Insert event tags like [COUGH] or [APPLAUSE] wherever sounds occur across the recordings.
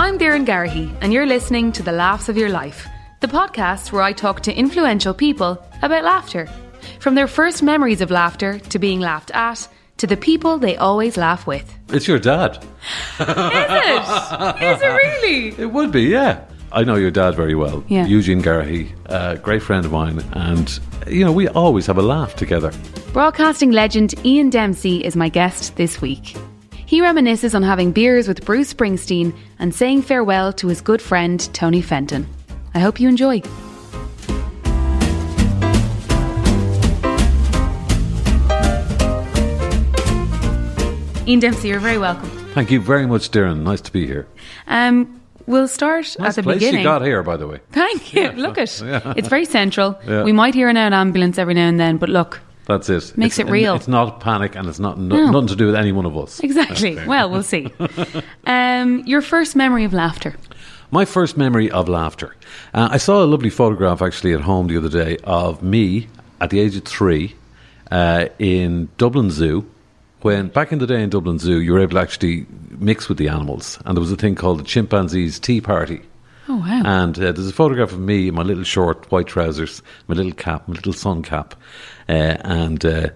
I'm Doireann Garrihy, and you're listening to The Laughs of Your Life, the podcast where I talk to influential people about laughter. From their first memories of laughter to being laughed at to the people they always laugh with. It's your dad. Is it? Is it really? [LAUGHS] It would be, yeah. I know your dad very well, Yeah. Eugene Garrihy, a great friend of mine, and you know we always have a laugh together. Broadcasting legend Ian Dempsey is my guest this week. He reminisces on having beers with Bruce Springsteen and saying farewell to his good friend Tony Fenton. I hope you enjoy. Ian Dempsey, you're very welcome. Thank you very much, Doireann. Nice to be here. Um, we'll start Nice at the place beginning. you got here, by the way. Thank you. Look at it. [LAUGHS] yeah. It's very central. Yeah. We might hear an ambulance every now and then, but look, That's it. Makes It's- it real. It's not panic, and it's not no, No. nothing to do with any one of us. exactly. Well, we'll see. [LAUGHS] Um, your first memory of laughter. My first memory of laughter. Uh, I saw a lovely photograph actually at home the other day of me at the age of three uh, in Dublin Zoo. When back in the day in Dublin Zoo, you were able to actually mix with the animals, and there was a thing called the chimpanzees tea party. Oh wow. And uh, there's a photograph of me in my little short white trousers, my little cap, my little sun cap, uh, and uh,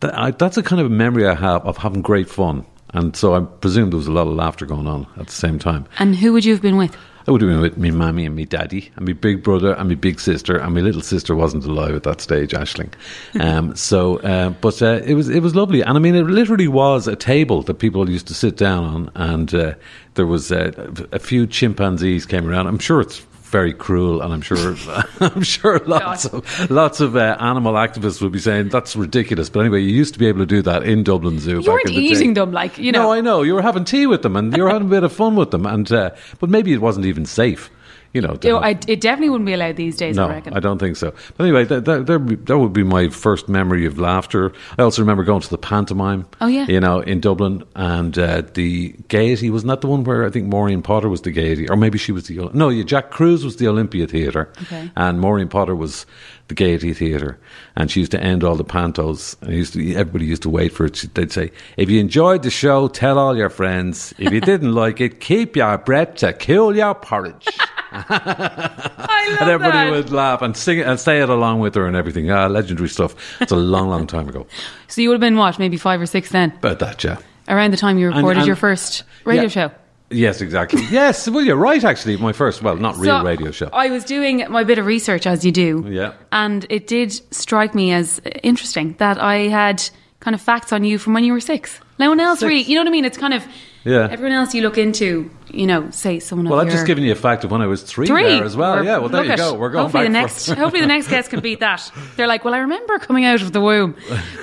that, I, that's a kind of a memory I have of having great fun. And so I presume there was a lot of laughter going on at the same time. and who would you have been with? I would have been with me mammy and me daddy and my big brother and my big sister and my little sister wasn't alive at that stage, Ashling. [LAUGHS] Um, so, uh, but uh, it was it was lovely, and I mean, it literally was a table that people used to sit down on, and uh, there was uh, a few chimpanzees came around. I'm sure it's very cruel, and I'm sure [LAUGHS] I'm sure lots of lots of uh, animal activists would be saying that's ridiculous. But anyway, you used to be able to do that in Dublin Zoo. You weren't the day. eating them, like you know. No, I know. You were having tea with them and you were [LAUGHS] having a bit of fun with them. And uh, But maybe it wasn't even safe, you know. I- it definitely wouldn't be allowed these days. I no, reckon. I don't think so. But anyway, that, that, that, that would be my first memory of laughter. I also remember going to the pantomime. Oh, yeah. You know, in Dublin. And uh, the Gaiety, wasn't that the one where I think Maureen Potter was the Gaiety? Or maybe she was the. No, yeah, Jack Cruise was the Olympia Theatre. Okay. And Maureen Potter was the Gaiety Theatre. And she used to end all the pantos. And used to, everybody used to wait for it. They'd say, if you enjoyed the show, tell all your friends. If you [LAUGHS] didn't like it, keep your breath to cool your porridge. [LAUGHS] [LAUGHS] I love And everybody that. would laugh and sing it and say it along with her and everything. Ah, legendary stuff. It's a long, long time ago. [LAUGHS] So you would have been what, maybe five or six then, About that, yeah. around the time you And- recorded and- your first radio Yeah. show. Yes, exactly. [LAUGHS] yes, well, you're right, actually. My first, well, not real So, radio show. I was doing my bit of research as you do. Yeah. And it did strike me as interesting that I had kind of facts on you from when you were six. No one else Six. really, you know what I mean? It's kind of Yeah. everyone else you look into, you know, say someone well, I've just given you a fact of when I was three, three there as well. We're- yeah, well, there you go. We're going hopefully the for- next [LAUGHS] hopefully the next guest can beat that. They're like, well, I remember coming out of the womb,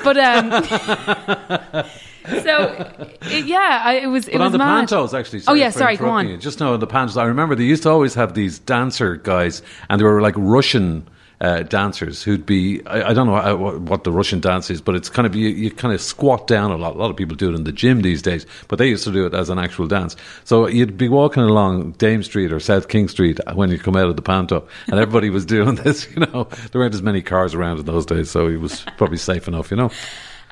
but um, [LAUGHS] so it, yeah, I, it was it But was on the mad. pantos, actually. oh yeah, sorry, go on. You. Just know on the pantos, I remember they used to always have these dancer guys, and they were like Russian uh, dancers who'd be. I, I don't know how, what, what the Russian dance is, but it's kind of you, you kind of squat down a lot. A lot of people do it in the gym these days, but they used to do it as an actual dance. So you'd be walking along Dame Street or South King Street when you come out of the panto, and everybody was [LAUGHS] doing this. You know, there weren't as many cars around in those days, so it was probably safe enough. You know.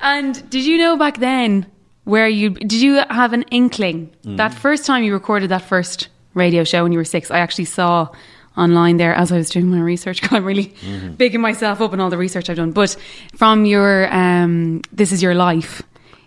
And did you know back then where you did you have an inkling Mm. that first time you recorded that first radio show when you were six? I actually saw online there as I was doing my research. [LAUGHS] I'm really Mm-hmm. bigging myself up in all the research I've done. But from your um, "This Is Your Life,"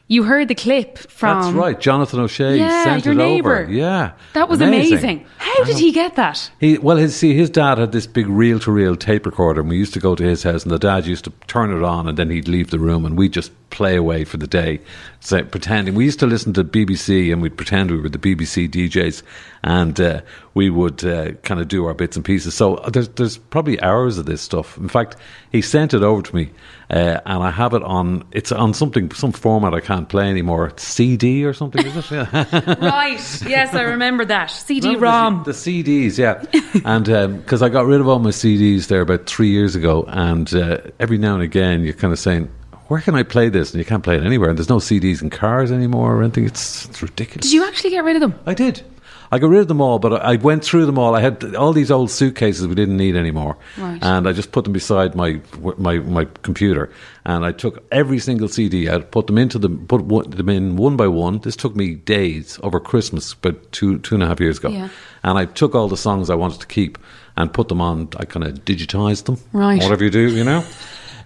you heard the clip from. That's right, Jonathan O'Shea Yeah, sent your it neighbour. over. Yeah, That was amazing. How did he get that? He well, his, see, his dad had this big reel-to-reel tape recorder, and we used to go to his house, and the dad used to turn it on, and then he'd leave the room, and we'd just play away for the day, say, pretending. We used to listen to BBC, and we'd pretend we were the BBC DJs, and uh, we would uh, kind of do our bits and pieces. So uh, there's there's probably hours of this stuff. In fact, he sent it over to me, uh, and I have it on. It's on something, some format I can't play anymore. It's CD or something, is it? [LAUGHS] [LAUGHS] Right. Yes, I remember that. CD ROM. The, the CDs, yeah. [LAUGHS] and because I got rid of all my CDs there about three years ago, and uh, every now and again you're kind of saying, where can I play this? And you can't play it anywhere. And there's no CDs in cars anymore or anything. It's, it's ridiculous. Did you actually get rid of them? I did. I got rid of them all, but I went through them all. I had all these old suitcases we didn't need anymore, Right. and I just put them beside my my my computer, and I took every single CD out, put them into them, put one, them in one by one. This took me days over Christmas, but two two and a half years ago, Yeah. and I took all the songs I wanted to keep and put them on. I kind of digitized them, Right. Whatever you do, you know. [LAUGHS]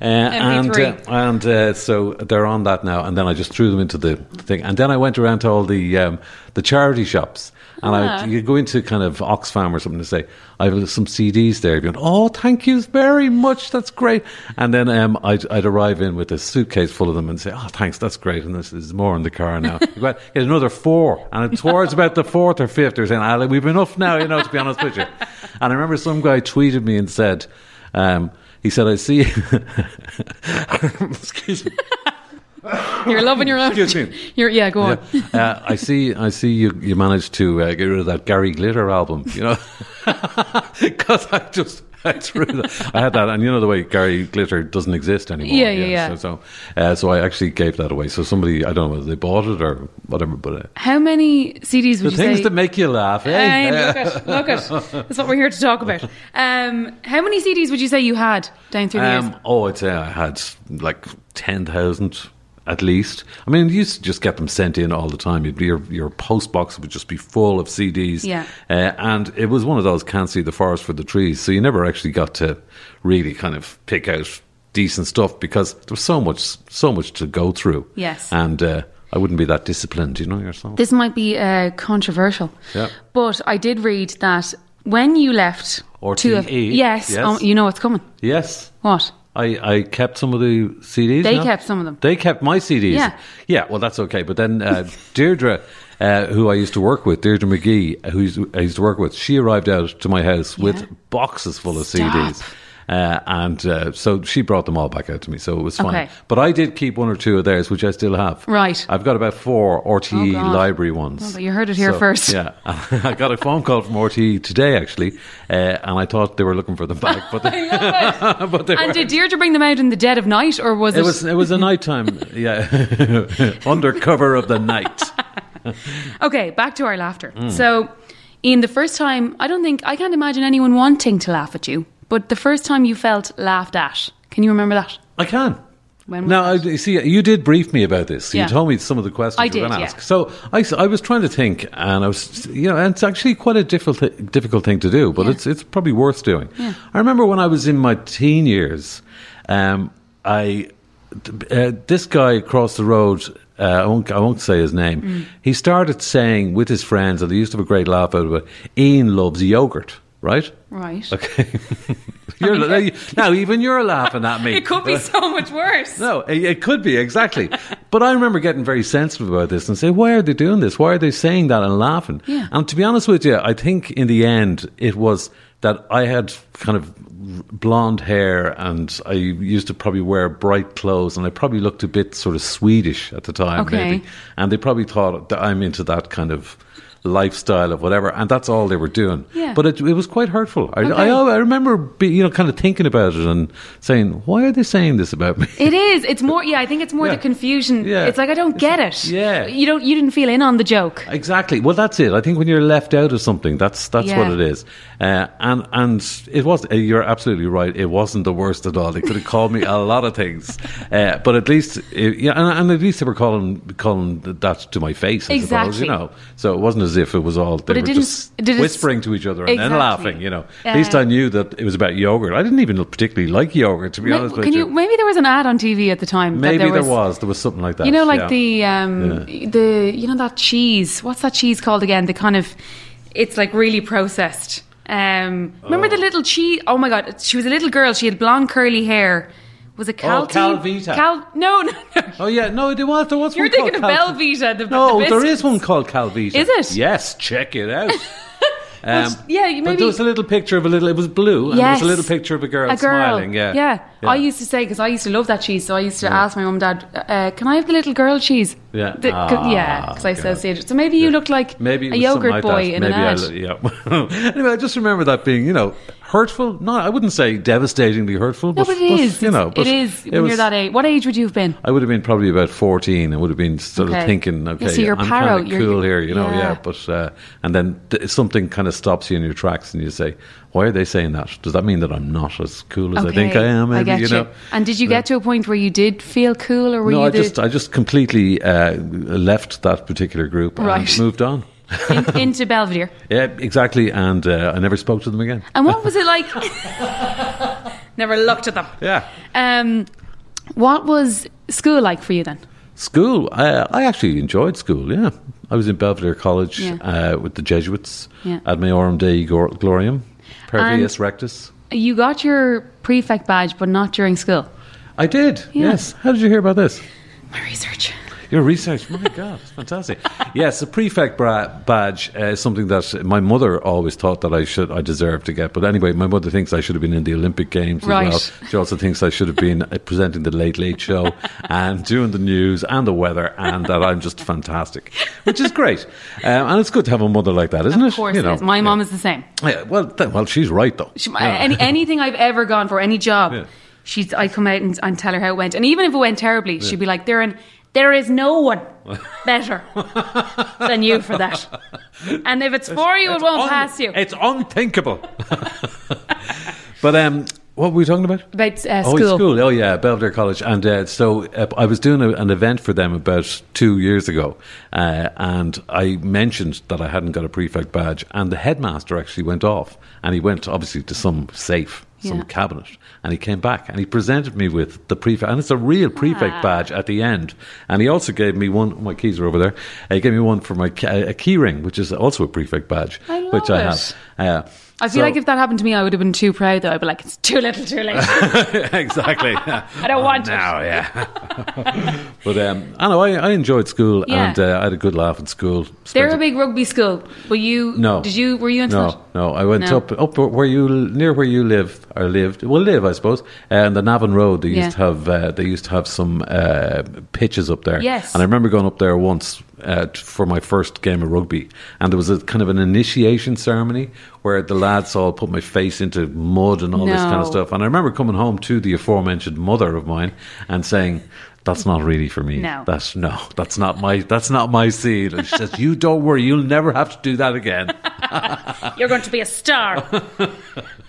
Uh, and uh, and uh, so they're on that now. And then I just threw them into the thing. And then I went around to all the um, the charity shops. And Ah. I, you go into kind of Oxfam or something to say, I have some CDs there. Going, oh, thank you very much. That's great. And then um, I'd, I'd arrive in with a suitcase full of them and say, oh, thanks, that's great. And this is more in the car now. [LAUGHS] Get another four. And towards about the fourth or fifth, they're saying, we've enough now, you know, to be honest with you. And I remember some guy tweeted me and said, um, he said, I see. [LAUGHS] Excuse me. You're loving your own. Excuse me. [LAUGHS] You're, yeah, go on. Yeah. Uh, I see. I see you. You managed to uh, get rid of that Gary Glitter album. You know, [LAUGHS] because I just I threw that. I had that, and you know the way Gary Glitter doesn't exist anymore. Yeah, yeah, yeah. So, so, uh, so I actually gave that away. So somebody, I don't know whether they bought it or whatever, but. Uh, How many CDs the would you things say? that make you laugh, eh? Hey, look at, look at. That's what we're here to talk about. Um, how many CDs would you say you had down through the years? Um, oh, I'd say I had like 10,000 at least. I mean, you used to just get them sent in all the time. You'd be, your, your post box would just be full of CDs. Yeah. Uh, and it was one of those can't see the forest for the trees. So you never actually got to really kind of pick out decent stuff because there was so much, so much to go through. Yes. And uh, I wouldn't be that disciplined, you know yourself. This might be uh, controversial, Yeah. but I did read that when you left two of yes, yes. oh, you know what's coming. yes. What? I, I kept some of the CDs. They no? kept some of them. They kept my CDs. Yeah. Yeah, well, that's okay. But then uh, Deirdre, uh, who I used to work with, Deirdre McGee, who I used to work with, she arrived out to my house Yeah. with boxes full of Stop. CDs. Uh, and uh, so she brought them all back out to me, so it was fine. Okay. But I did keep one or two of theirs, which I still have. Right. I've got about four RTE Oh, library ones. Oh, but you heard it here So, first. Yeah, [LAUGHS] I got a phone call from RTE today, actually, uh, and I thought they were looking for them back, [LAUGHS] but they, [LAUGHS] but they And weren't. did Deirdre bring them out in the dead of night, or was it? It was it was a nighttime, yeah, under cover of the night. okay, back to our laughter. Mm. So, in the first time, I don't think I can't imagine anyone wanting to laugh at you, but the first time you felt laughed at, can you remember that? I can. When was Now, I, you see, you did brief me about this. Yeah. You told me some of the questions I you were going to yeah. ask. So I was trying to think, and I was, you know, and it's actually quite a difficult difficult thing to do, but Yeah. it's it's probably worth doing. I remember when I was in my teen years, um, I uh, this guy across the road. Uh, I won't. I won't say his name. Mm. He started saying with his friends, and they used to have a great laugh out of it. Ian loves yogurt, right? Right. [LAUGHS] Okay. you're, now, now, even you're laughing at me. [LAUGHS] It could be so much worse. No, it, it could be exactly. [LAUGHS] but I remember getting very sensitive about this and say, why are they doing this? Why are they saying that and laughing? Yeah. And to be honest with you, I think in the end it was that I had kind of blonde hair and I used to probably wear bright clothes and I probably looked a bit sort of Swedish at the time, Okay. maybe. And they probably thought that I'm into that kind of lifestyle of whatever, and that's all they were doing. Yeah. But it, it was quite hurtful. I, Okay. I, I remember, be, you know, kind of thinking about it and saying, "Why are they saying this about me?" It is. It's more. Yeah, I think it's more Yeah. the confusion. Yeah. It's like I don't get it. Yeah. You don't. You didn't feel in on the joke. Exactly. Well, that's it. I think when you're left out of something, that's that's Yeah. what it is. Uh, and and it was. uh, You're absolutely right. It wasn't the worst at all. They could have called me a [LAUGHS] lot of things, uh, but at least, it, yeah, and, and at least they were calling calling that to my face. I suppose, Exactly. you know. So it wasn't as if it was all. They But it were didn't just did whispering to each other and then laughing. You know. At least I knew that it was about yogurt. I didn't even particularly like yogurt, to be Ma- honest with Can you. you? Maybe there was an ad on TV at the time. Maybe there there was. was, there was something like that. You know, like the um, the you know that cheese. What's that cheese called again? The kind of it's like really processed. Um, remember the little cheese? Oh my god, she was a little girl. She had blonde curly hair. Was it Cal? Oh, Calvita. Cal? No, no, no. Oh yeah, no, there was there was You're one thinking of Cal- Belvita. The, No, the there is one called Calvita. Is it? Yes, check it out. [LAUGHS] Um, yeah, you but there was a little picture of a little. It was blue, and there was a little picture of a girl, a girl. smiling. Yeah, yeah. I used to say because I used to love that cheese, so I used to ask my mum and dad, uh, "Can I have the little girl cheese?" Yeah. The- 'cause- Ah, yeah, because I associated. So maybe you looked like Maybe a yogurt like boy that. in Maybe an ad. I, yeah. [LAUGHS] anyway, I just remember that being, you know, hurtful. No, I wouldn't say devastatingly hurtful. No, but, but it is. You know, but it is it was- you're that age. What age would you have been? I would have been probably about 14. I would have been sort Okay. of thinking, Yeah, okay, so you're I'm paro, kind of you're- cool here, you know, yeah. yeah. But uh, and then th- something kind of stops you in your tracks, and you say, "Why are they saying that? Does that mean that I'm not as cool as I think I am?" Maybe, I get you know. And did you get to a point where you did feel cool, or were no, you I just I just completely uh, left that particular group Right. and moved on. In, into Belvedere? [LAUGHS] Yeah, exactly, and uh, I never spoke to them again. And what was it like? [LAUGHS] [LAUGHS] Never looked at them. Yeah. Um, what was school like for you then? School, I, I actually enjoyed school. Yeah, I was in Belvedere College Yeah. uh, with the Jesuits Yeah. ad Maiorem Dei Gor- Gloriam, Per Vias Rectas. You got your prefect badge, but not during school. I did. Yeah. Yes. How did you hear about this? My research. Your research, my God, it's fantastic. Yes, the prefect bra- badge uh, is something that my mother always thought that I should, I deserved to get. But anyway, my mother thinks I should have been in the Olympic Games Right. as well. She also thinks I should have been uh, presenting the Late Late Show [LAUGHS] and doing the news and the weather, and that I'm just fantastic, which is great. Um, and it's good to have a mother like that, isn't it? Of course You it know, is. My yeah. mom is the same. Yeah, well, th- well, she's right though. She, any, anything I've ever gone for, any job, [LAUGHS] Yeah. she's I come out and, and tell her how it went. And even if it went terribly, she'd be like, "There, in, there is no one better than you for that. And if it's for you, it won't un- pass you." It's unthinkable. [LAUGHS] but um, what were we talking about? About uh, Oh, school. school. Oh, yeah, Belvedere College. And uh, so uh, I was doing a, an event for them about two years ago, uh, and I mentioned that I hadn't got a prefect badge, and the headmaster actually went off, and he went obviously to some safe, some Yeah. cabinet, and he came back and he presented me with the prefect, and it's a real prefect Ah. badge at the end, and he also gave me one. My keys are over there. He gave me one for my a key ring, which is also a prefect badge, I which I it. have. Uh, I feel so- like if that happened to me, I would have been too proud. Though I'd be like, "It's too little, too late. [LAUGHS] exactly. [LAUGHS] I don't want it." now, yeah. [LAUGHS] but um, I know I, I enjoyed school Yeah. and uh, I had a good laugh at school. They're a big rugby school. Were you? No. Did you? Were you into no, that? no. I went No. up up where you near where you live or lived. Well, live I suppose. And the Navan Road. They Yeah. used to have uh, they used to have some uh, pitches up there. Yes. And I remember going up there once uh, for my first game of rugby, and there was a kind of an initiation ceremony where the lads all put my face into mud and all this kind of stuff. And I remember coming home to the aforementioned mother of mine and saying. That's not really for me. No. That's no. That's not my. That's not my seed. And she says, "You don't worry. You'll never have to do that again." [LAUGHS] [LAUGHS] You're going to be a star.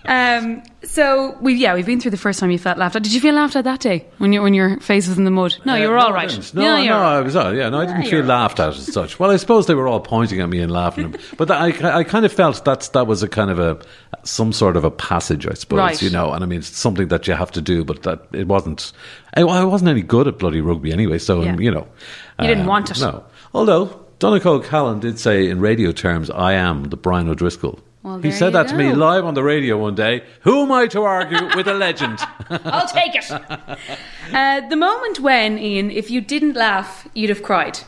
um, so we yeah we've been through the first time you felt laughed at. Did you feel laughed at that day when your when your face was in the mud? No, you were Uh, all no, I No, Yeah, no, I was. Uh, yeah, no, I didn't Yeah, feel laughed at as such. Well, I suppose they were all pointing at me and laughing, but that, I, I kind of felt that's that was a kind of a some sort of a passage, I suppose. Right. You know, and I mean, it's something that you have to do, but that it wasn't. I, I wasn't any good at bloody rugby anyway, so Yeah. you know, You didn't um, want it. No, although. Donegal Callan did say in radio terms, I am the Brian O'Driscoll. Well, he said that to me live on the radio one day. Who am I to argue with a legend? [LAUGHS] I'll take it. [LAUGHS] Uh, the moment when Ian, if you didn't laugh, you'd have cried.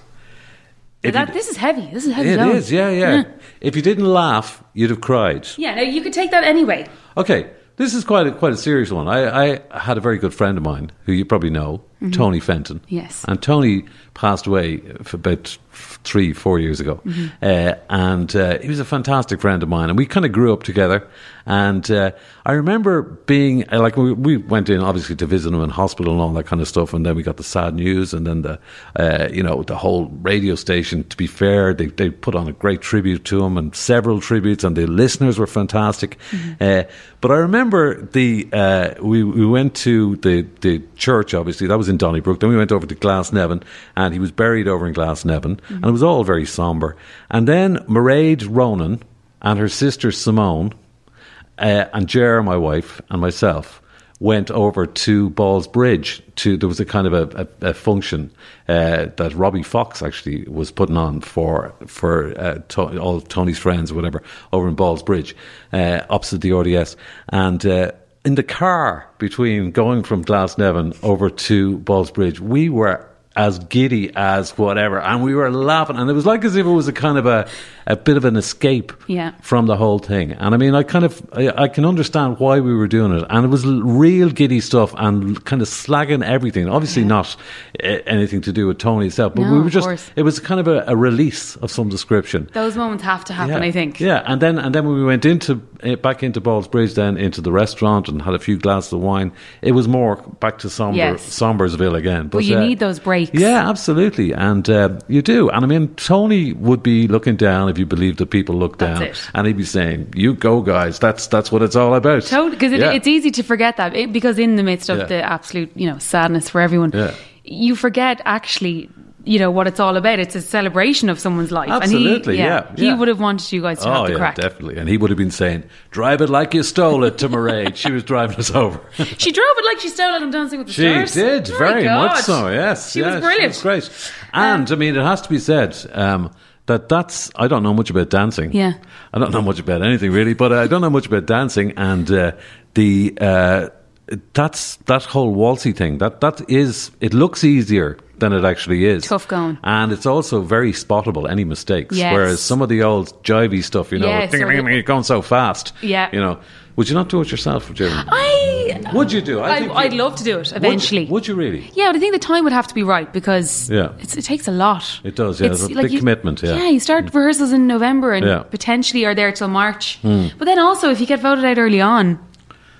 That, this is heavy. This is heavy. It is, yeah, yeah. If you didn't laugh, you'd have cried. Yeah. Now you could take that anyway. Okay, this is quite a, quite a serious one. I, I had a very good friend of mine who you probably know, Tony Fenton. Yes. And Tony passed away for about three, four years ago. Uh, and uh, he was a fantastic friend of mine. And we kind of grew up together. And uh, I remember being, uh, like, we, we went in obviously to visit him in hospital and all that kind of stuff. And then we got the sad news. And then the, uh, you know, the whole radio station, to be fair, they, they put on a great tribute to him and several tributes. And the listeners were fantastic. Uh, but I remember the, uh, we, we went to the, the church, obviously. That was in Donnybrook. Then we went over to Glasnevin. And he was buried over in Glasnevin. And it was all very somber. And then Mairead Ronan and her sister Simone uh, and Jer, my wife, and myself went over to Ballsbridge. To there was a kind of a, a, a function uh, that Robbie Fox actually was putting on for for uh, to, all Tony's friends, or whatever, over in Ballsbridge, uh, opposite the RDS, and. Uh, in the car between going from Glasnevin over to Ballsbridge, we were as giddy as whatever, and we were laughing, and it was like as if it was a kind of a, a bit of an escape Yeah. from the whole thing. And I mean, I kind of, I, I can understand why we were doing it. And it was real giddy stuff and kind of slagging everything. Obviously not uh, anything to do with Tony itself, but No, we were just, it was kind of a, a release of some description. Those moments have to happen. Yeah. I think. Yeah, and then and then when we went into back into Ballsbridge, then into the restaurant and had a few glasses of wine. It was more back to somber, Yes. Sombersville again. But Well, you uh, need those breaks. Yeah, absolutely, and uh, you do. And I mean, Tony would be looking down if you believe that people look That's down, it. and he'd be saying, "You go, guys. That's that's what it's all about." Totally, because it, Yeah. it's easy to forget that it, because in the midst of Yeah. the absolute, you know, sadness for everyone, Yeah. you forget actually, you know, what it's all about. It's a celebration of someone's life. Absolutely, and he, yeah, he yeah. would have wanted you guys to Oh have the yeah, crack. definitely. And he would have been saying, "Drive it like you stole it" to Mairead. she was driving us over. [LAUGHS] She drove it like she stole it on Dancing with the She Stars. She did My very much so. Yes, she yes, was brilliant. She was great. And I mean, it has to be said um, that that's. I don't know much about dancing. Yeah. I don't know much about anything really, but I don't know much about dancing. And uh, the uh, that's that whole waltzy thing. That that is. It looks easier than it actually is. Tough going. and it's also very spottable. Any mistakes. Yes. Whereas some of the old jivey stuff, you know, Yes, ding, or ding, going so fast. Yeah. You know, would you not do it yourself, Jim? I, Would you do? I, I would love to do it Would- eventually. Would, you really? Yeah, but I think the time would have to be right because Yeah. it's, it takes a lot. It does, yeah. It's a big commitment, yeah. Yeah, you start rehearsals in November and Yeah. Potentially are there till March. Hmm. But then also, if you get voted out early on,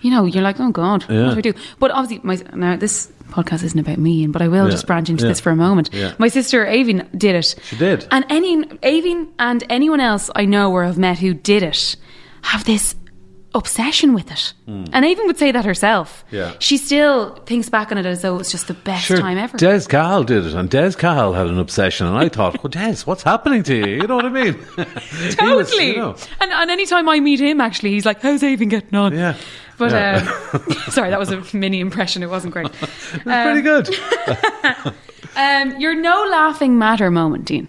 you know, you're like, oh God, Yeah. what do we do? But obviously, my, now this podcast isn't about me, but I will Yeah. just branch into Yeah. this for a moment. My sister Aoibhín did it. She did. And any Aoibhín and anyone else I know or have met who did it have this obsession with it. Hmm. And Aoibhín would say that herself. Yeah. She still thinks back on it as though it was just the best time ever. Des Cahill did it, and Des Cahill had an obsession, and I thought, well, [LAUGHS] Des, what's happening to you? You know what I mean? [LAUGHS] Totally. was, you know, and, and anytime I meet him, actually, he's like, "How's Aoibhín getting on?" Yeah. But Yeah. um, [LAUGHS] sorry, that was a mini impression. It wasn't great. [LAUGHS] it's pretty good. [LAUGHS] Um, your no laughing matter moment, Ian.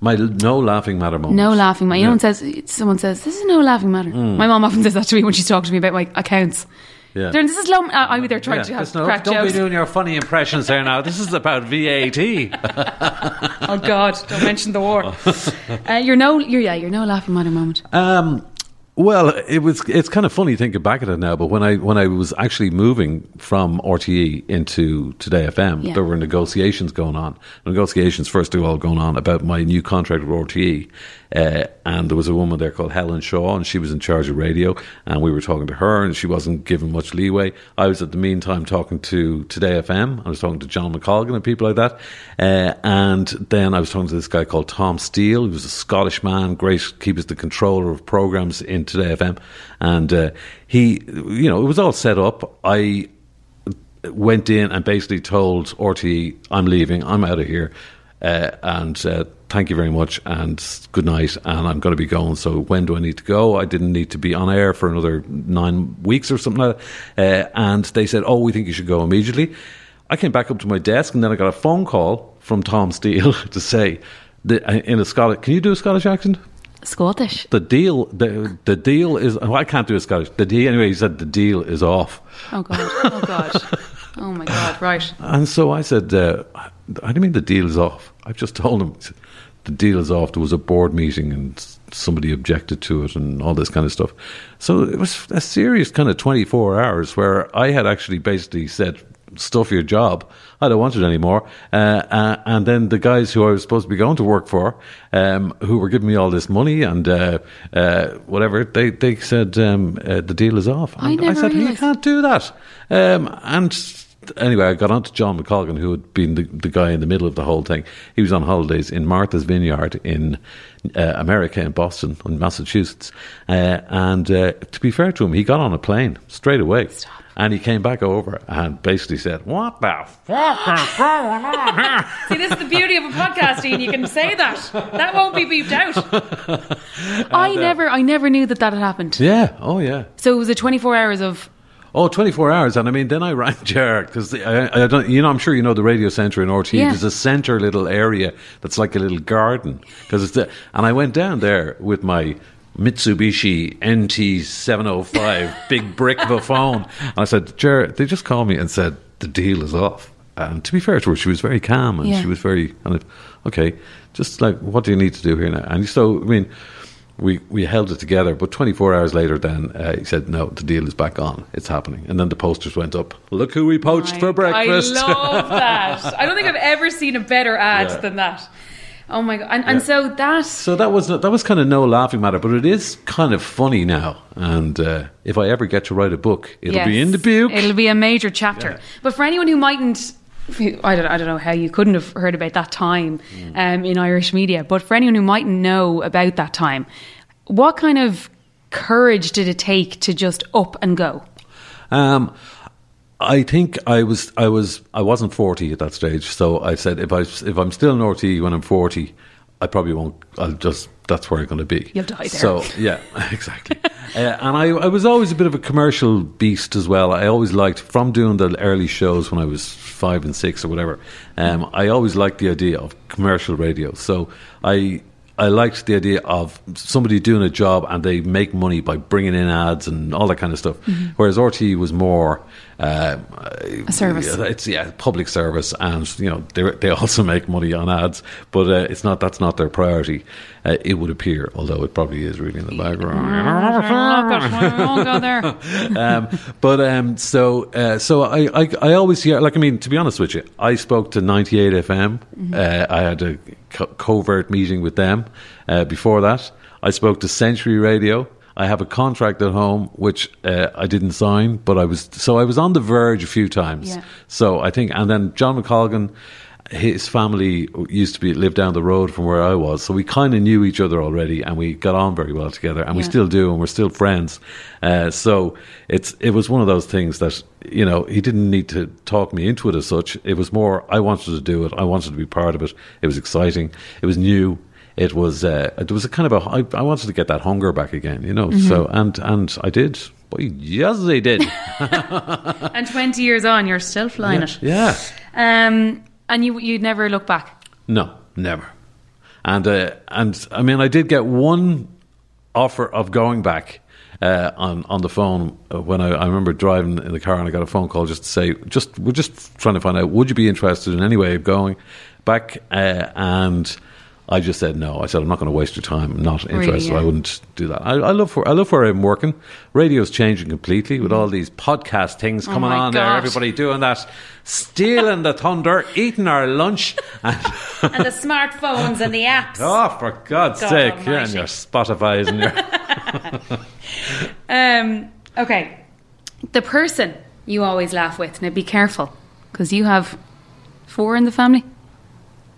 My no laughing matter moment. No laughing matter. You Yeah. When says someone says this is no laughing matter. My mom often says that to me when she's talking to me about my accounts. Yeah. This is low. I- I'm either trying Yeah, to have listen, crack don't jokes. be doing your funny impressions there now. This is about VAT. oh God! Don't mention the war. uh, your no. Your yeah. Your no laughing matter moment. Um, well, it was. It's kind of funny thinking back at it now. But when I when I was actually moving from RTE into Today FM, Yeah. there were negotiations going on. Negotiations first of all going on about my new contract with RTE, uh, and there was a woman there called Helen Shaw, and she was in charge of radio, and we were talking to her, and she wasn't given much leeway. I was at the meantime talking to Today FM. I was talking to John McColgan and people like that, uh, and then I was talking to this guy called Tom Steele, who was a Scottish man, great. He was the controller of programs in Today FM, and uh, he, you know, it was all set up. I went in and basically told RTE, I'm leaving, I'm out of here, uh, and uh, thank you very much, and good night, and I'm going to be going. So when do I need to go? I didn't need to be on air for another nine weeks or something like that. Uh, and they said, oh, we think you should go immediately. I came back up to my desk, and then I got a phone call from Tom Steele [LAUGHS] to say, the, uh, in a Scottish, can you do a Scottish accent? Scottish. The deal, the, the deal is. Oh, I can't do a Scottish. The deal, anyway. He said the deal is off. Oh God. Oh God. Oh my God. Right. And so I said, uh, I don't mean the deal is off. I've just told him the deal is off. There was a board meeting and somebody objected to it and all this kind of stuff. So it was a serious kind of 24 hours where I had actually basically said, stuff your job. I don't want it anymore. Uh, uh, and then the guys who I was supposed to be going to work for, um, who were giving me all this money and uh, uh, whatever, they, they said um, uh, the deal is off. I And never said, you can't do that. Um, and anyway, I got on to John McColgan, who had been the, the guy in the middle of the whole thing. He was on holidays in Martha's Vineyard in uh, America, in Boston, in Massachusetts. Uh, and uh, to be fair to him, he got on a plane straight away. And he came back over and basically said, What the fuck is going on here? [LAUGHS] See, this is the beauty of a podcasting. You can say that. That won't be beeped out. I never, I never knew that that had happened. Yeah, oh yeah. So it was a 24 hours of. Oh, 24 hours. And I mean, then I [LAUGHS] rang Jared because I, I don't, you know, I'm sure you know the radio centre in RT. Yeah. There's a centre little area that's like a little garden. Cause it's the, and I went down there with my Mitsubishi NT705 [LAUGHS] big brick of a phone. And I said, Jared, they just called me and said, the deal is off. And to be fair to her, she was very calm and Yeah. she was very okay, just like, what do you need to do here now? And so, I mean, we, we held it together, but 24 hours later, then uh, he said, No, the deal is back on. It's happening. And then the posters went up. Look who we poached for breakfast. I love that. I don't think I've ever seen a better ad Yeah. than that. Oh my god! And, and so that So that was that was kind of no laughing matter, but it is kind of funny now. And uh, if I ever get to write a book, it'll be in the book. It'll be a major chapter. Yeah. But for anyone who mightn't, I don't, I don't know how you couldn't have heard about that time um, in Irish media. But for anyone who mightn't know about that time, what kind of courage did it take to just up and go? Um, I think I was I was I wasn't forty at that stage, so I said if I if I'm still RT when I'm forty, I probably won't. I'll just that's where I'm going to be. You'll die there. So yeah, [LAUGHS] exactly. uh, and I I was always a bit of a commercial beast as well. I always liked from doing the early shows when I was five and six or whatever. Um, I always liked the idea of commercial radio. So I. I liked the idea of somebody doing a job and they make money by bringing in ads and all that kind of stuff. Whereas RT was more uh, A service. It's yeah, public service, and you know they they [LAUGHS] also make money on ads, but uh, it's not that's not their priority. Uh, it would appear, although it probably is really in the background. [LAUGHS] I'll go there. [LAUGHS] um, but um, so uh, so I, I I always hear like I mean to be honest with you, I spoke to ninety eight FM. Uh, I had a co- covert meeting with them. Uh, before that, I spoke to Century Radio. I have a contract at home which uh, I didn't sign, but I was so I was on the verge a few times. Yeah. So I think, and then John McColgan, his family used to be live down the road from where I was, so we kind of knew each other already, and we got on very well together, and we still do, and we're still friends. Uh, so it's it was one of those things that you know he didn't need to talk me into it as such. It was more I wanted to do it, I wanted to be part of it. It was exciting, it was new. It was uh, it was a kind of a I, I wanted to get that hunger back again, you know. So and and I did. Boy, yes, I did. [LAUGHS] [LAUGHS] And 20 years on, you're still flying it. yeah. Um, and you, you'd never look back. No, never. And uh, and I mean, I did get one offer of going back uh, on on the phone uh, when I, I remember driving in the car and I got a phone call just to say, just we're just trying to find out, would you be interested in any way of going back? Uh, and I just said no. I said I'm not going to waste your time. I'm not interested. yeah. I wouldn't do that. I, I love where I love where I'm working. Radio's changing completely with all these podcast things coming Oh on there. Everybody doing that, stealing the thunder, eating our lunch, [LAUGHS] and and the smartphones and the apps. [LAUGHS] Oh, for God's God sake! Yeah, almighty. and your Spotify's and your [LAUGHS] Um, okay. The person you always laugh with. Now be careful because you have four in the family.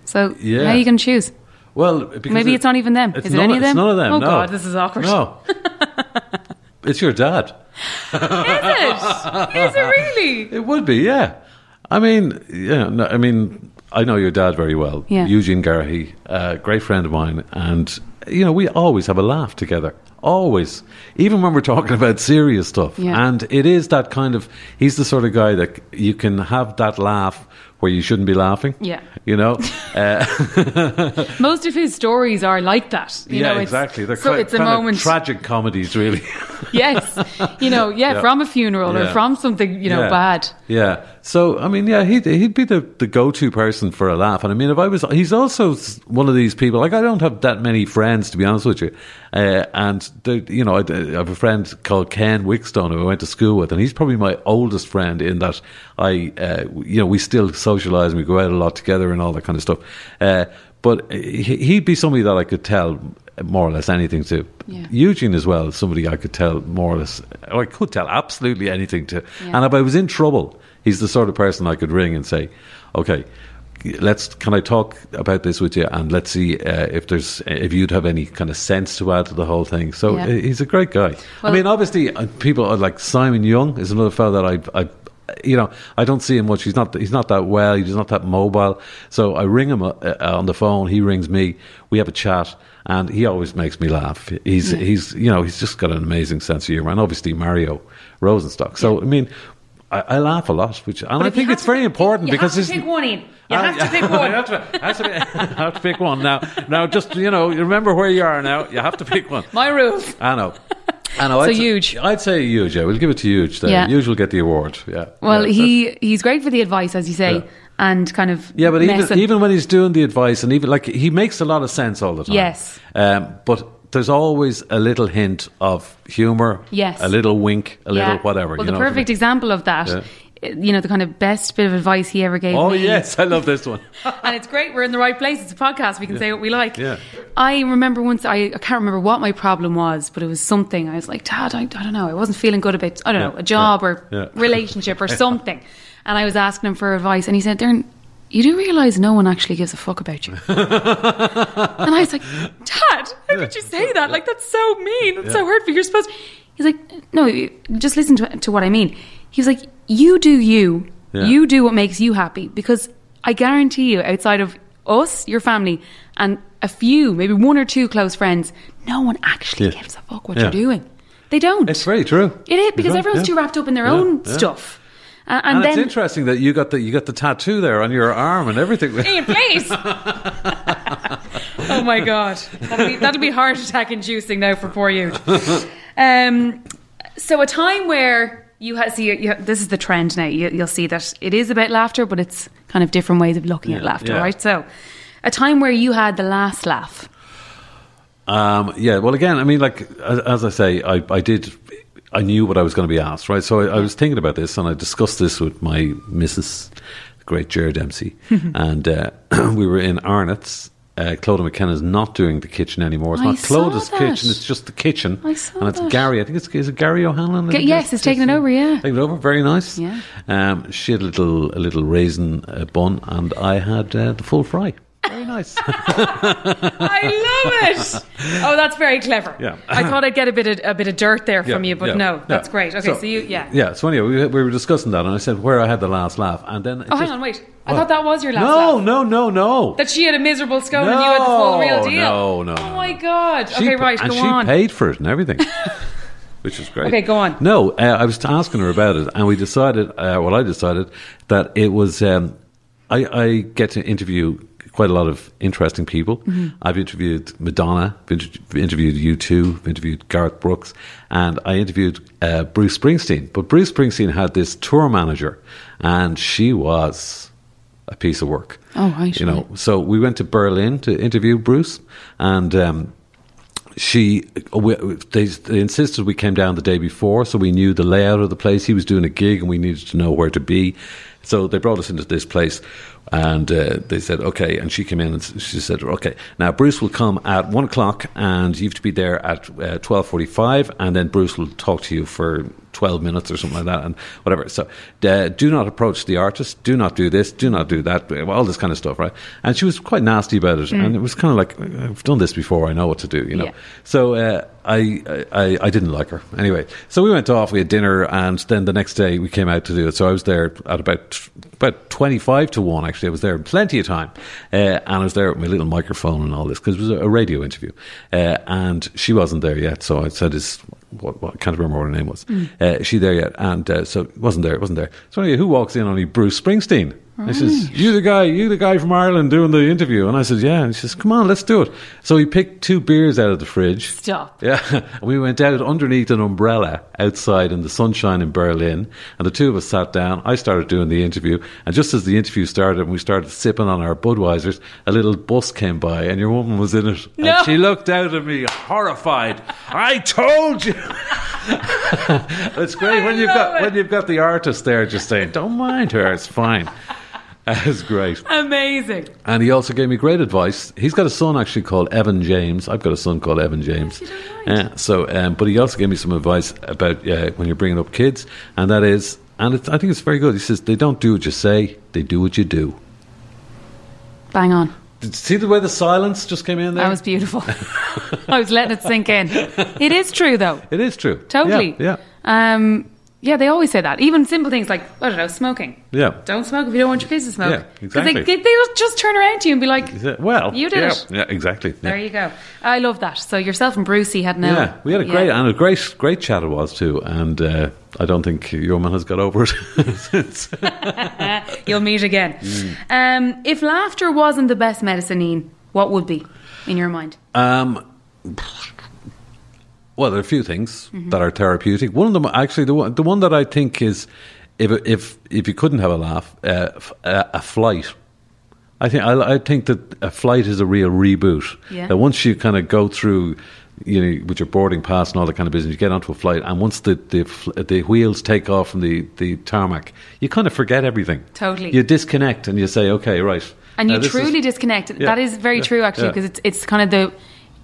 So Yeah. how are you going to choose? Well. Because Maybe it- it's not even them. Is it any of it's them? none of them. Oh no. God, this is awkward. No, [LAUGHS] it's your dad. Is it? Is it really? [LAUGHS] It would be, yeah. I mean, yeah. No, I mean, I know your dad very well, Yeah. Eugene Garrihy, a great friend of mine, and you know we always have a laugh together. Always, even when we're talking about serious stuff. Yeah. And it is that kind of. He's the sort of guy that you can have that laugh where you shouldn't be laughing. Yeah. You know. [LAUGHS] uh, [LAUGHS] Most of his stories are like that. You yeah, know, exactly. They're so quite, it's a kind of moment. tragic comedies, really. [LAUGHS] yes, you know, yeah, Yeah. from a funeral or from something you know Yeah. bad. Yeah. So I mean, yeah, he'd he'd be the, the go to person for a laugh. And I mean, if I was, he's also one of these people. Like I don't have that many friends, to be honest with you. Uh, and the, you know, I, I have a friend called Ken Wickstone who I went to school with, and he's probably my oldest friend in that I, uh, you know, we still socialise and we go out a lot together and all that kind of stuff. Uh, but he- he'd be somebody that I could tell more or less anything to. Yeah. Eugene as well, somebody I could tell more or less, or I could tell absolutely anything to. Yeah. And if I was in trouble, he's the sort of person I could ring and say, "Okay, let's can I talk about this with you, and let's see uh, if there's if you'd have any kind of sense to add to the whole thing." So Yeah. uh, he's a great guy. Well- I mean, obviously, uh, people are like Simon Young is another fellow that I. I you know, I don't see him much. He's not. He's not that well. He's not that mobile. So I ring him uh, on the phone. He rings me. We have a chat, and he always makes me laugh. He's he's you know he's just got an amazing sense of humor, and obviously Mario Rosenstock. So I mean, I, I laugh a lot, which and I think it's very pick- important you because have to pick [LAUGHS] one in. You Uh, have to pick I one. have to, I have to, pick- have to pick one now. Now, just you know, you remember where you are now. You have to pick one. My rules. I know. I know. [LAUGHS] So I'd say- huge. I'd say huge. Yeah, we'll give it to huge. There. Yeah. Huge will get the award. Yeah. Well, yeah, he he's great for the advice, as you say, Yeah. and kind of Yeah, but even even when he's doing the advice, and even like he makes a lot of sense all the time. Yes. Um, but there's always a little hint of humour. Yes. A little wink. A little whatever. Well, you the know what I perfect mean? example of that Yeah. you know, the kind of best bit of advice he ever gave Oh me. yes, I love this one. [LAUGHS] and it's great. We're in the right place. It's a podcast. We can say what we like. Yeah. I remember once. I, I can't remember what my problem was, but it was something. I was like, Dad, I, I don't know. I wasn't feeling good about. I don't Yeah, know a job yeah, or yeah. [LAUGHS] relationship or something. And I was asking him for advice, and he said, "Doireann, you do realise no one actually gives a fuck about you." [LAUGHS] and I was like, Dad, how could you say that? Like that's so mean. That's so hurtful. You're supposed. He's like, no, just listen to, to what I mean. He was like, you do you. Yeah. You do what makes you happy because I guarantee you, outside of us, your family, and a few, maybe one or two close friends, no one actually Yeah. gives a fuck what Yeah. you're doing. They don't. It's very true. It is because everyone's yeah. too wrapped up in their Yeah, own yeah. stuff. Uh, and, And, then it's interesting that you got the you got the tattoo there on your arm and everything. Ian, please. [LAUGHS] oh my god, that'll be, that'll be heart attack inducing now for poor you. Um, so a time where you have see you, this is the trend now. You, you'll see that it is about laughter, but it's kind of different ways of looking at laughter, yeah. right? So a time where you had the last laugh. Um, yeah, well, again, I mean, like as, as I say, I, I did, I knew what I was going to be asked, right? So I, I was thinking about this, and I discussed this with my Mrs. the Great Jared Dempsey, [LAUGHS] and uh, [CLEARS THROAT] we were in Arnott's. Uh, Clodagh McKenna's not doing the kitchen anymore. It's I not that. kitchen; it's just the kitchen, I saw and it's that. Gary. I think it's is it Gary O'Hanlon. Ge- yes, it's taken it over, yeah. taken it over. Very nice. Yeah. Um, she had a little a little raisin uh, bun, and I had uh, the full fry. Very nice. [LAUGHS] I love it. Oh, that's very clever. Yeah. I thought I'd get a bit of a bit of dirt there from Yeah, you, but yeah, no, yeah. that's great. Okay, so, you yeah. Yeah, so anyway, we, we were discussing that, and I said where I had the last laugh, and then. it Oh, hang on, wait. I thought that was your last No, laugh. no, no, no. No. That she had a miserable scone and you had the full real No, deal. no, no, Oh my god. She okay, right, and go she on. paid for it and everything, [LAUGHS] which is great. Okay, go on. No, uh, I was asking her about it, and we decided. Uh, well, I decided that it was. Um, I, I get to interview quite a lot of interesting people. Mm-hmm. I've interviewed Madonna, I've inter- interviewed U2, I've interviewed Garth Brooks, and I interviewed uh, Bruce Springsteen. But Bruce Springsteen had this tour manager, and she was a piece of work. Oh, right, You know, right. so we went to Berlin to interview Bruce, and um, she we, they, they insisted we came down the day before, so we knew the layout of the place. He was doing a gig, and we needed to know where to be. So they brought us into this place, and uh, they said, "Okay." And she came in and she said, "Okay, now Bruce will come at one o'clock, and you have to be there at uh, twelve forty-five, and then Bruce will talk to you for." 12 minutes or something like that and whatever so uh, do not approach the artist do not do this do not do that all this kind of stuff right and she was quite nasty about it and it was kind of like i've done this before i know what to do you know Yeah. so uh, I, I I didn't like her anyway. So we went off. We had dinner, and then the next day we came out to do it. So I was there at about about twenty five to one. Actually, I was there plenty of time, uh, and I was there with my little microphone and all this because it was a, a radio interview, uh, and she wasn't there yet. So I said, "Is what, what I can't remember what her name was. Uh, is she there yet?" And uh, so wasn't there. It wasn't there. So anyway, who walks in? Only Bruce Springsteen. He says, "You the guy, you the guy from Ireland doing the interview?" And I said, "Yeah." And he says, "Come on, let's do it." So he picked two beers out of the fridge. Stop. [LAUGHS] Yeah, and we went out underneath an umbrella outside in the sunshine in Berlin, and the two of us sat down. I started doing the interview, and just as the interview started and we started sipping on our Budweisers, a little bus came by, and your woman was in it. No. And she looked out at me, horrified. I told you. [LAUGHS] it's great I when you've got it. when you've got the artist there just saying, "Don't mind her, it's fine." That's great. Amazing. And he also gave me great advice. He's got a son actually called Evan James. I've got a son called Evan James. you don't. Uh, so, um, but he also gave me some advice about uh, when you're bringing up kids, and that is, and it's, I think it's very good. He says they don't do what you say; they do what you do. Bang on. Did you see the way the silence just came in there? That was beautiful. [LAUGHS] I was letting it sink in. It is true, though. it is true. Totally. Yeah. Um, yeah, they always say that. Even simple things like, I don't know, smoking. Yeah. yeah. Don't smoke if you don't want your kids to smoke. Yeah, exactly. they, they, they'll just turn around to you and be like, Well, You did yeah, it. Yeah, exactly. Yeah. there you go. I love that. So yourself and Brucey had no. Yeah, we had a great and a great great chat it was too, and uh, I don't think your man has got over it since. [LAUGHS] You'll meet again. [LAUGHS] Mm. Um, if laughter wasn't the best medicine, Ian, what would be in your mind? Um, well, there are a few things that are therapeutic. One of them, actually, the one, the one that I think is, if if if you couldn't have a laugh, uh, f- uh, a flight. I think I, I think that a flight is a real reboot. Yeah. That once you kind of go through you know, with your boarding pass and all that kind of business, you get onto a flight, and once the the, the wheels take off from the, the tarmac, you kind of forget everything. Totally. You disconnect and you say, okay, right. and you this is- truly disconnect. Yeah, That is very yeah, true, actually, because it's it's kind of the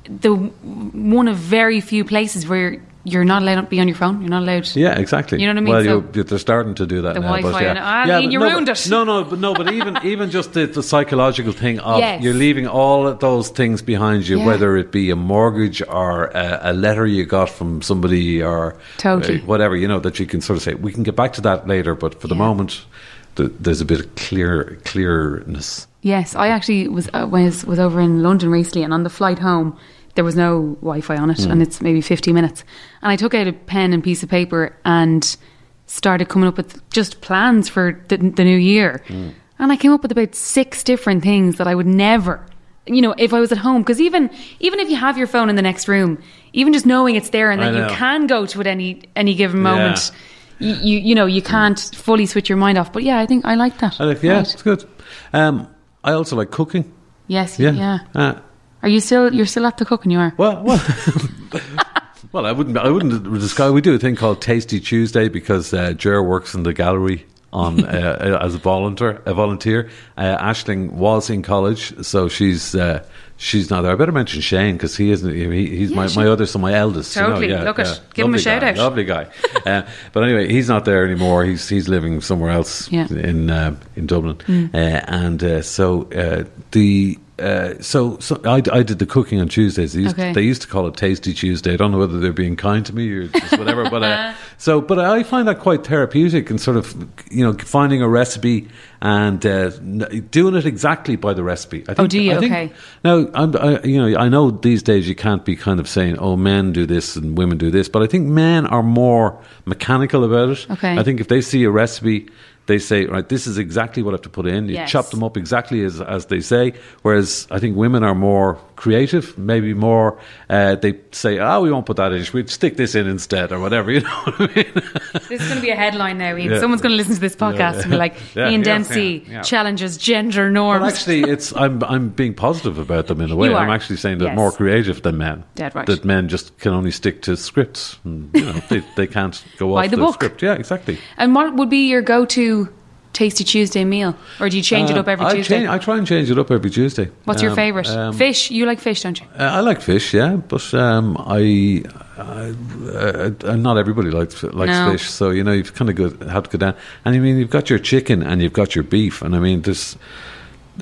the one of very few places where you're not allowed to be on your phone. You're not allowed. Yeah, exactly. You know what I mean? Well, So- they're starting to do that The now. Wi-Fi yeah. ah, yeah, Ian, but you no, ruined but, it. No, no, but no, but even [LAUGHS] even just the, the psychological thing of Yes. you're leaving all of those things behind you, Yeah. whether it be a mortgage or a, a letter you got from somebody or Totally. uh, whatever, you know, that you can sort of say we can get back to that later, but for the moment, th- there's a bit of clear clearness. Yes, I actually was uh, was was over in London recently, and on the flight home, there was no Wi-Fi on it, Hmm. and it's maybe fifty minutes. And I took out a pen and piece of paper and started coming up with just plans for the, the new year. Hmm. And I came up with about six different things that I would never, you know, if I was at home. Because even even if you have your phone in the next room, even just knowing it's there and that you can go to it any any given moment. Yeah. You, you you know you can't fully switch your mind off, but yeah, I think I like that. I like, yeah, Right. it's good. Um, I also like cooking. Yes, Yeah. yeah. Uh, Are you still? You're still at the cooking. You are. Well, well, [LAUGHS] well, I wouldn't. I wouldn't describe. We do a thing called Tasty Tuesday because uh, Jer works in the gallery on [LAUGHS] uh, as a volunteer. A volunteer. Uh, Ashling was in college, so she's uh, she's not there. I better mention Shane because he isn't. He, he's Yeah, my, my other son, my eldest. you know, Totally. yeah, Look at- yeah. give him a Lovely shout guy, out. Lovely guy. [LAUGHS] uh, but anyway, he's not there anymore. He's he's living somewhere else in uh, in Dublin, uh, and uh, so uh, the. Uh, so, so I, I did the cooking on Tuesdays. They used, Okay. they used to call it Tasty Tuesday. I don't know whether they're being kind to me or just whatever. but uh, [LAUGHS] so, but I find that quite therapeutic and sort of you know finding a recipe and uh, doing it exactly by the recipe. I think, Oh, do you? I think, Okay. Now, I'm, I, you know, I know these days you can't be kind of saying, "Oh, men do this and women do this," but I think men are more mechanical about it. Okay. I think if they see a recipe. They say, right, this is exactly what I have to put in. You Yes. chop them up exactly as, as they say. Whereas I think women are more creative, maybe more, uh, they say, oh, we won't put that in, we'd stick this in instead or whatever, [LAUGHS] you know what I mean? This is going to be a headline now, Ian. Yeah. Someone's going to listen to this podcast and be like, [LAUGHS] Yeah, Ian yeah, Dempsey yeah, yeah. challenges gender norms. But actually, it's I'm I'm being positive about them in a way. I'm actually saying they're Yes. more creative than men. Dead right. That men just can only stick to scripts. And, you know, they they can't go By off the book. script. Yeah, exactly. and what would be your go-to Tasty Tuesday meal, or do you change it Uh, up every I Tuesday? change- I try and change it up every Tuesday. What's your Um, favourite? um, fish. You like fish, don't you? Uh, I like fish, yeah, but um, I, I, uh, uh, not everybody likes likes No. fish. So you know, you've kind of go, have to go down. And I mean, you've got your chicken and you've got your beef, and I mean, this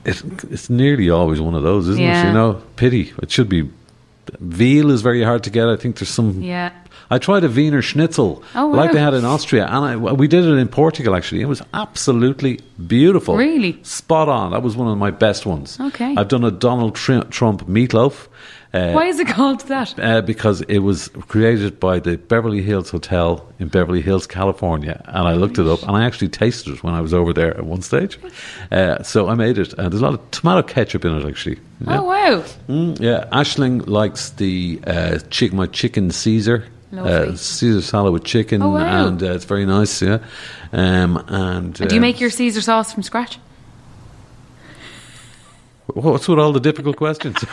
it, it's nearly always one of those, isn't it? You know, pity. It should be. Veal is very hard to get. I think there's some. Yeah. I tried a Wiener Schnitzel, Oh, like they had in Austria, and I, we did it in Portugal. Actually, it was absolutely beautiful. Really? spot on. That was one of my best ones. Okay. I've done a Donald Trump meatloaf. Uh, Why is it called that? uh, because it was created by the Beverly Hills Hotel in Beverly Hills, California. And I looked it up and I actually tasted it when I was over there at one stage. Uh, so I made it. And there's a lot of tomato ketchup in it, actually. Yeah. Oh wow! Mm, yeah. Ashling likes the uh, chick, my chicken Caesar. Uh, Caesar salad with chicken, Oh, wow. and uh, it's very nice. Yeah, um, and, And do you uh, make your Caesar sauce from scratch? What's with all the difficult questions? [LAUGHS] oh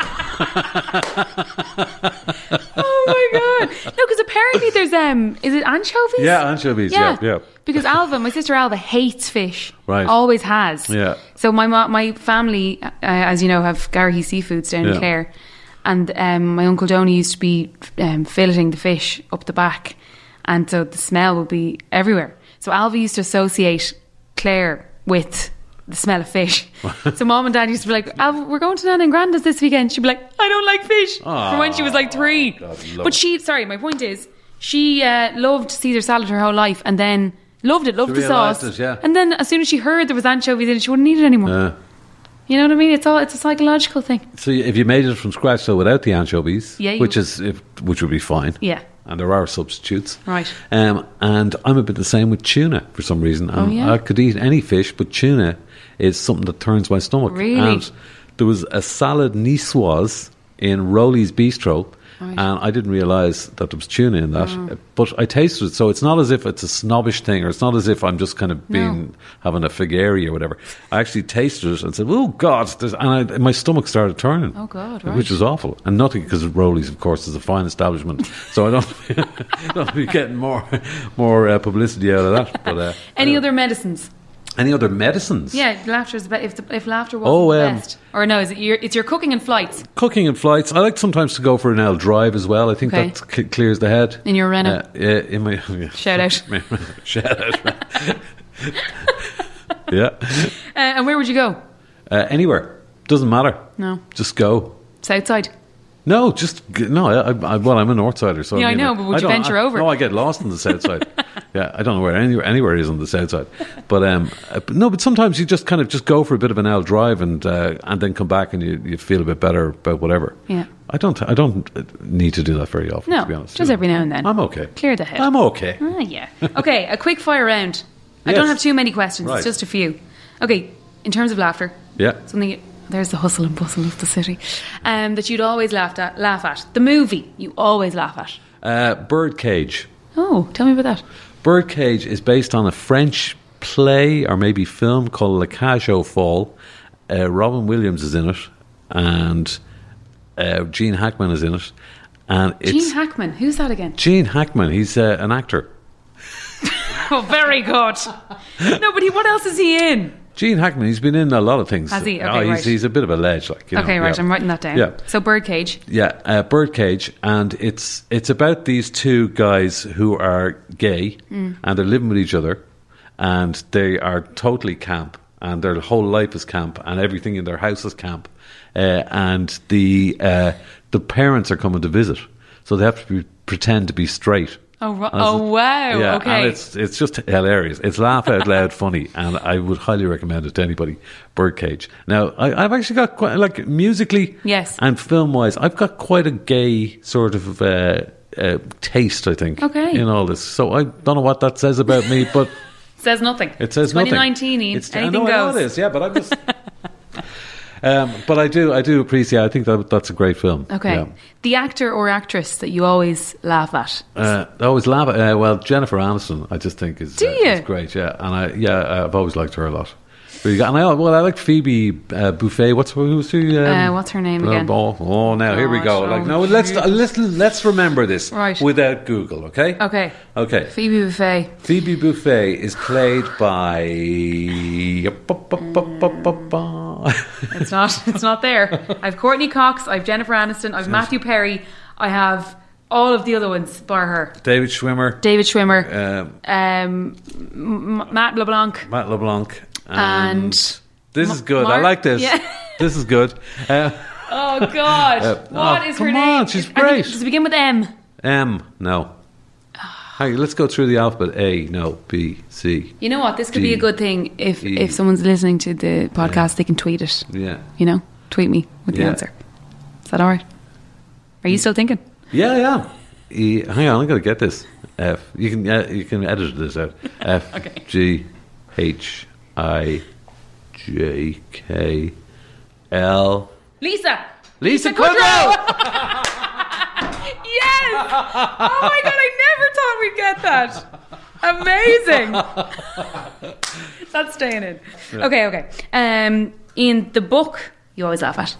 my god! No, because apparently there's um, is it anchovies? yeah, anchovies. Yeah, yeah. Because Alva, my sister Alva, hates fish. Right. Always has. Yeah. So my my family, uh, as you know, have Garrihy Seafoods down in Clare, and um, my uncle Donny used to be um, filleting the fish up the back, and so the smell would be everywhere. So Alva used to associate Clare with the smell of fish. [LAUGHS] so mom and dad used to be like, Alva, we're going to Nan and Granda's this weekend. She'd be like, I don't like fish. From when she was like three. God, but she, sorry, my point is, she uh, loved Caesar salad her whole life, and then loved it, loved She the sauce. it, yeah. And then as soon as she heard there was anchovies in it, she wouldn't eat it anymore. Uh, You know what I mean? It's all it's a psychological thing. so if you made it from scratch, so without the anchovies, Yeah, which is if, which would be fine. Yeah. and there are substitutes. Right. Um, and I'm a bit the same with tuna for some reason. Um, Oh, yeah? I could eat any fish, but tuna is something that turns my stomach. Really? And there was a salad niçoise in Roly's Bistro, Right. and I didn't realise that there was tuna in that. Uh, But I tasted it, so it's not as if it's a snobbish thing, or it's not as if I'm just kind of being having a figari or whatever. I actually tasted it and said, "Oh God!" And I, my stomach started turning. Oh, God, Which right. was awful, and nothing because Roly's, of course, is a fine establishment, [LAUGHS] so I don't, [LAUGHS] don't be getting more more uh, publicity out of that. But uh, [LAUGHS] Any other medicines? Any other medicines? Yeah, laughter is the best. If, the, if laughter wasn't Oh, the um, best, or no, is it your, it's your cooking and flights Cooking and flights. I like sometimes to go for an L drive as well. I think Okay. that c- clears the head. in your Renault? Uh, yeah, in my [LAUGHS] yeah. Shout out. [LAUGHS] Shout out. [LAUGHS] yeah. Uh, and where would you go? Uh, anywhere. Doesn't matter. No, Just go. Southside. No, just no. I, I, well, I'm a north sider, so Yeah, I mean, know, but would you venture I- over? No, I get lost on the south side. [LAUGHS] yeah, I don't know where anywhere anywhere is on the south side, but um, uh, no, but sometimes you just kind of just go for a bit of an L drive and uh, and then come back and you, you feel a bit better about whatever. Yeah. I don't I don't uh, need to do that very often. No, to be honest. just every now and then. I'm okay. Clear the head. I'm okay. Ah, yeah. Okay, a quick fire round. I don't have too many questions. Right. It's just a few. Okay, in terms of laughter, Yeah. something. There's the hustle and bustle of the city. Um, that you'd always laugh at. Laugh at the movie you always laugh at. Uh, Birdcage. Oh, tell me about that. Birdcage is based on a French play or maybe film called Le Cage aux Folles. Uh, Robin Williams is in it, and uh, Gene Hackman is in it. And it's Gene Hackman. Who's that again? Gene Hackman. He's uh, an actor. [LAUGHS] Oh, very good. no, but he, what else is he in? Gene Hackman. He's been in a lot of things. Has he? Oh, Okay, he's, right. he's a bit of a ledge, like you know, Okay, right. yeah. I'm writing that down. Yeah. So Birdcage. Yeah, uh, Birdcage, and it's it's about these two guys who are gay Mm. and they're living with each other, and they are totally camp, and their whole life is camp, and everything in their house is camp, uh, and the uh, the parents are coming to visit, so they have to be, pretend to be straight. Oh, ro- oh wow. Yeah, okay. and it's it's just hilarious. It's laugh out loud funny, and I would highly recommend it to anybody. Birdcage. Now, I, I've actually got quite like musically, Yes. and film wise, I've got quite a gay sort of uh, uh, taste. I think, Okay. in all this. So I don't know what that says about me, but [LAUGHS] says nothing. it says nothing. 2019, It's, Anything I know, goes. it is, yeah, but I'm just. [LAUGHS] um, but I do, I do appreciate. I think that that's a great film. Okay. Yeah. The actor or actress that you always laugh at. Uh, I always laugh at. Uh, well, Jennifer Aniston, I just think is, Do uh, you? is great. Yeah, and I yeah, I've always liked her a lot. And I well, I like Phoebe uh, Buffay. What's who's she? Um, Uh, what's her name again? Oh, oh, now here we go. Like oh, no, let's let's let's remember this Right. without Google. Okay. Okay. Okay. Phoebe Buffay. Phoebe Buffay is played by. [LAUGHS] It's not. It's not there. I've Courteney Cox. I've Jennifer Aniston. I've Matthew Perry. I have all of the other ones bar her. David Schwimmer, David Schwimmer. um, Um, M- Matt LeBlanc. Matt LeBlanc, And this is good. I like this. yeah. [LAUGHS] This is good. Uh, Oh God! Uh, what oh, is her name? on, she's I great. Does it begin with M? M, no. Hey, let's go through the alphabet. A, no. B, C. You know what? This could be a good thing if E. if someone's listening to the podcast, they can tweet it. Yeah. You know, tweet me with the Yeah. answer. Is that all right? Are you still thinking? Yeah, yeah. E, hang on, I'm going to get this. F. You can uh, you can edit this out. [LAUGHS] F Okay. G H I J K L. Lisa. Lisa Kudrow. Kudrow! [LAUGHS] yes. Oh my god! I we'd get that. Amazing. [LAUGHS] That's staying in. Okay. Okay. Um, in the book, you always laugh at,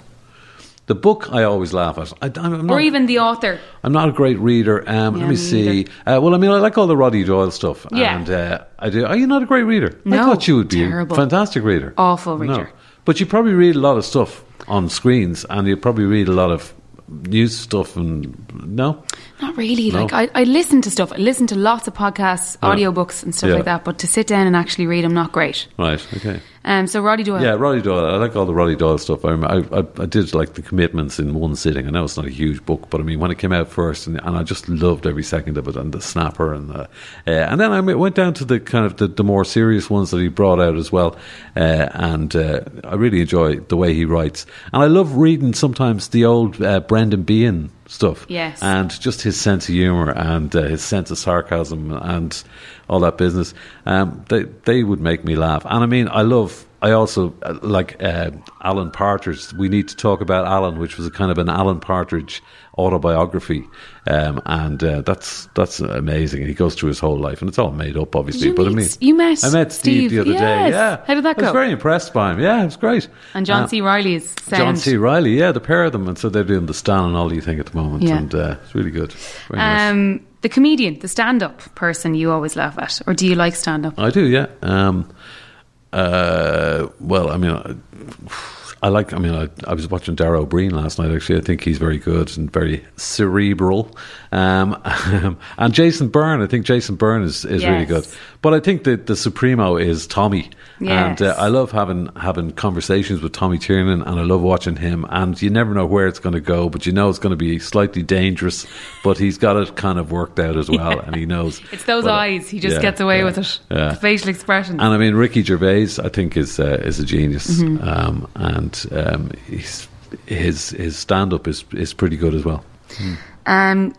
The book I always laugh at. I, I'm, I'm not, or even the author. I'm not a great reader. Um, Yeah, let me see. Uh, well, I mean, I like all the Roddy Doyle stuff. Yeah. And uh, I do. Are you not a great reader? I No, thought you would be terrible. a fantastic reader. Awful reader. No. But you probably read a lot of stuff on screens, and you probably read a lot of news stuff. And no, Not really. No. Like I, I listen to stuff. I listen to lots of podcasts, audiobooks, and stuff Yeah. like that. But to sit down and actually read, I'm not great. right? Okay. Um, so Roddy Doyle. Yeah, Roddy Doyle. I like all the Roddy Doyle stuff. I, I, I, did like the commitments in one sitting. I know it's not a huge book, but I mean, when it came out first, and, and I just loved every second of it, and the snapper, and the, uh, and then I went down to the kind of the, the more serious ones that he brought out as well, uh, and uh, I really enjoy the way he writes, and I love reading sometimes the old uh, Brendan Behan stuff, Yes. and just his sense of humour and uh, his sense of sarcasm and all that business. Um, they they would make me laugh, and I mean, I love I also uh, like uh, Alan Partridge. We need to talk about Alan, which was a kind of an Alan Partridge autobiography, um, and uh, that's that's amazing. And He goes through his whole life, and it's all made up, obviously. you but I mean, you met I met Steve, Steve, the other day. Yeah, How did that go? I was very impressed by him. Yeah, it was great. And John Uh, C. Reilly's sound. John C. Reilly, yeah, the pair of them, and so they're doing the Stan and Ollie thing at the moment, Yeah. and uh, it's really good. Very nice. The comedian, the stand-up person you always laugh at, or do you like stand-up? I do, yeah. Um, uh, well, I mean, I, I like. I mean, I, I was watching Dara Ó Briain last night. Actually, I think he's very good and very cerebral. Um, and Jason Byrne, I think Jason Byrne is, is really good. But I think that the supremo is Tommy, yes. and uh, I love having having conversations with Tommy Tiernan, and I love watching him. And you never know where it's going to go, but you know it's going to be slightly dangerous. But he's got it kind of worked out as well, and he knows [LAUGHS] It's those But, eyes. He just yeah, gets away yeah, with it. yeah. The facial expression. And I mean, Ricky Gervais, I think is uh, is a genius, Mm-hmm. um, and um, he's, his his stand up is is pretty good as well. Um,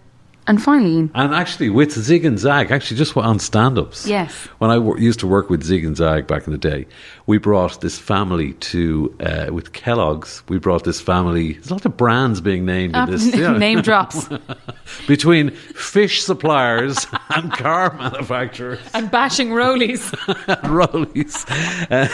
and finally, And actually, with Zig and Zag, actually, just on stand ups. Yes. When I used to work with Zig and Zag back in the day, we brought this family to, uh, with Kellogg's, we brought this family, there's a lot of brands being named Ah, in this. you [LAUGHS] know, name drops [LAUGHS] between fish suppliers [LAUGHS] and car manufacturers. and bashing Roly's. Roly's. Uh,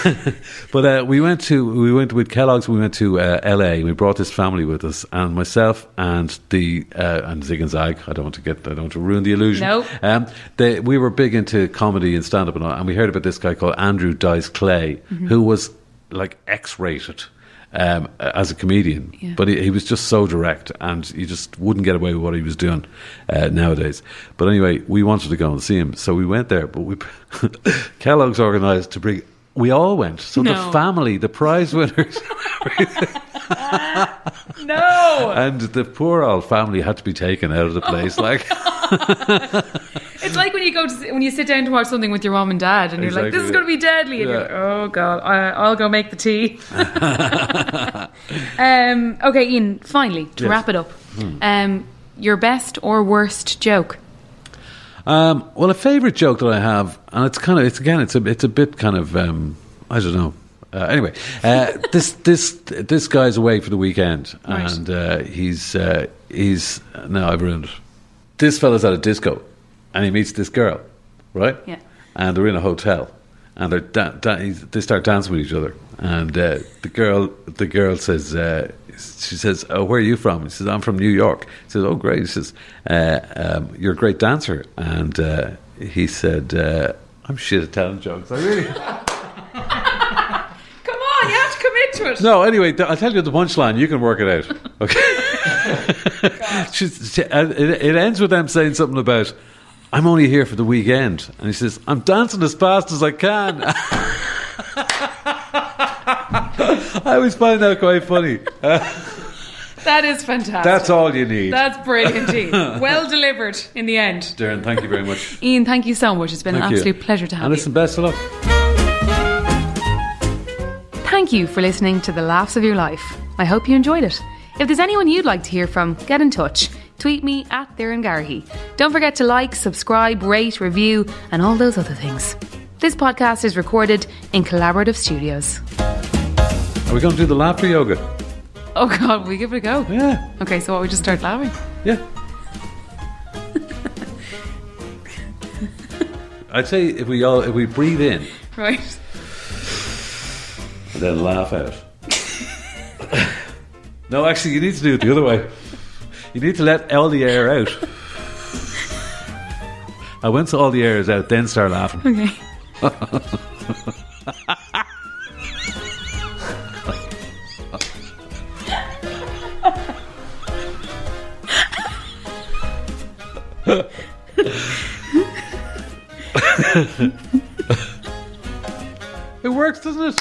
but uh, we went to we went with Kellogg's. We went to uh, L.A. We brought this family with us, and myself and the uh, and Zig and Zag. I don't want to get I don't want to ruin the illusion. No. Um, they, we were big into comedy and stand up, and, all, and we heard about this guy called Andrew Dice Clay, who was like X-rated. Um, as a comedian, Yeah. but he, he was just so direct, and you just wouldn't get away with what he was doing uh, nowadays. But anyway, we wanted to go and see him, so we went there. But we [LAUGHS] Kellogg's organised to bring. We all went, so No. the family, the prize winners, [LAUGHS] [LAUGHS] no, and the poor old family had to be taken out of the place. Like, [LAUGHS] it's like when you go to when you sit down to watch something with your mom and dad, and you're like, "This is going to be deadly," and you're like, "Oh god, I, I'll go make the tea." [LAUGHS] um, okay, Ian. Finally, to Yes. wrap it up, um, your best or worst joke? Um, well, a favourite joke that I have, and it's kind of, it's again, it's a, it's a bit kind of, um, I don't know. Uh, anyway, uh, this this this guy's away for the weekend, Right. and uh, he's uh, he's no, I've ruined it. This fella's at a disco, and he meets this girl, right? Yeah. And they're in a hotel, and they're da- da- they start dancing with each other, and uh, the girl the girl says. Uh, she says, "Oh, where are you from?" He says, "I'm from New York." He says, "Oh, great." He says, uh, um, "You're a great dancer," and uh, he said, uh, "I'm shit at telling jokes." I really [LAUGHS] Come on, you have to commit to it. no. Anyway, th- I'll tell you the punchline. You can work it out. [LAUGHS] Okay. [LAUGHS] She's, she, uh, it, it ends with them saying something about, "I'm only here for the weekend," and he says, "I'm dancing as fast as I can." [LAUGHS] I always find that quite funny. That is fantastic. That's all you need. That's brilliant, Ian. well delivered in the end. Doireann, thank you very much. Ian, thank you so much. It's been Thank an you. absolute pleasure to have you. And listen, best of luck. Thank you for listening to The Laughs of Your Life. I hope you enjoyed it. If there's anyone you'd like to hear from, get in touch. Tweet me at Doireann Garrihy. Don't forget to like, subscribe, rate, review, and all those other things. This podcast is recorded in collaborative studios. Are we going to do the laughter yoga? Oh God, we give it a go? Yeah. Okay, so what, we just start laughing? Yeah. [LAUGHS] I'd say if we all if we breathe in Right. And then laugh out. [LAUGHS] no, actually, you need to do it the other way. You need to let all the air out. And once all the air is out, then start laughing. Okay. [LAUGHS] It works, doesn't it?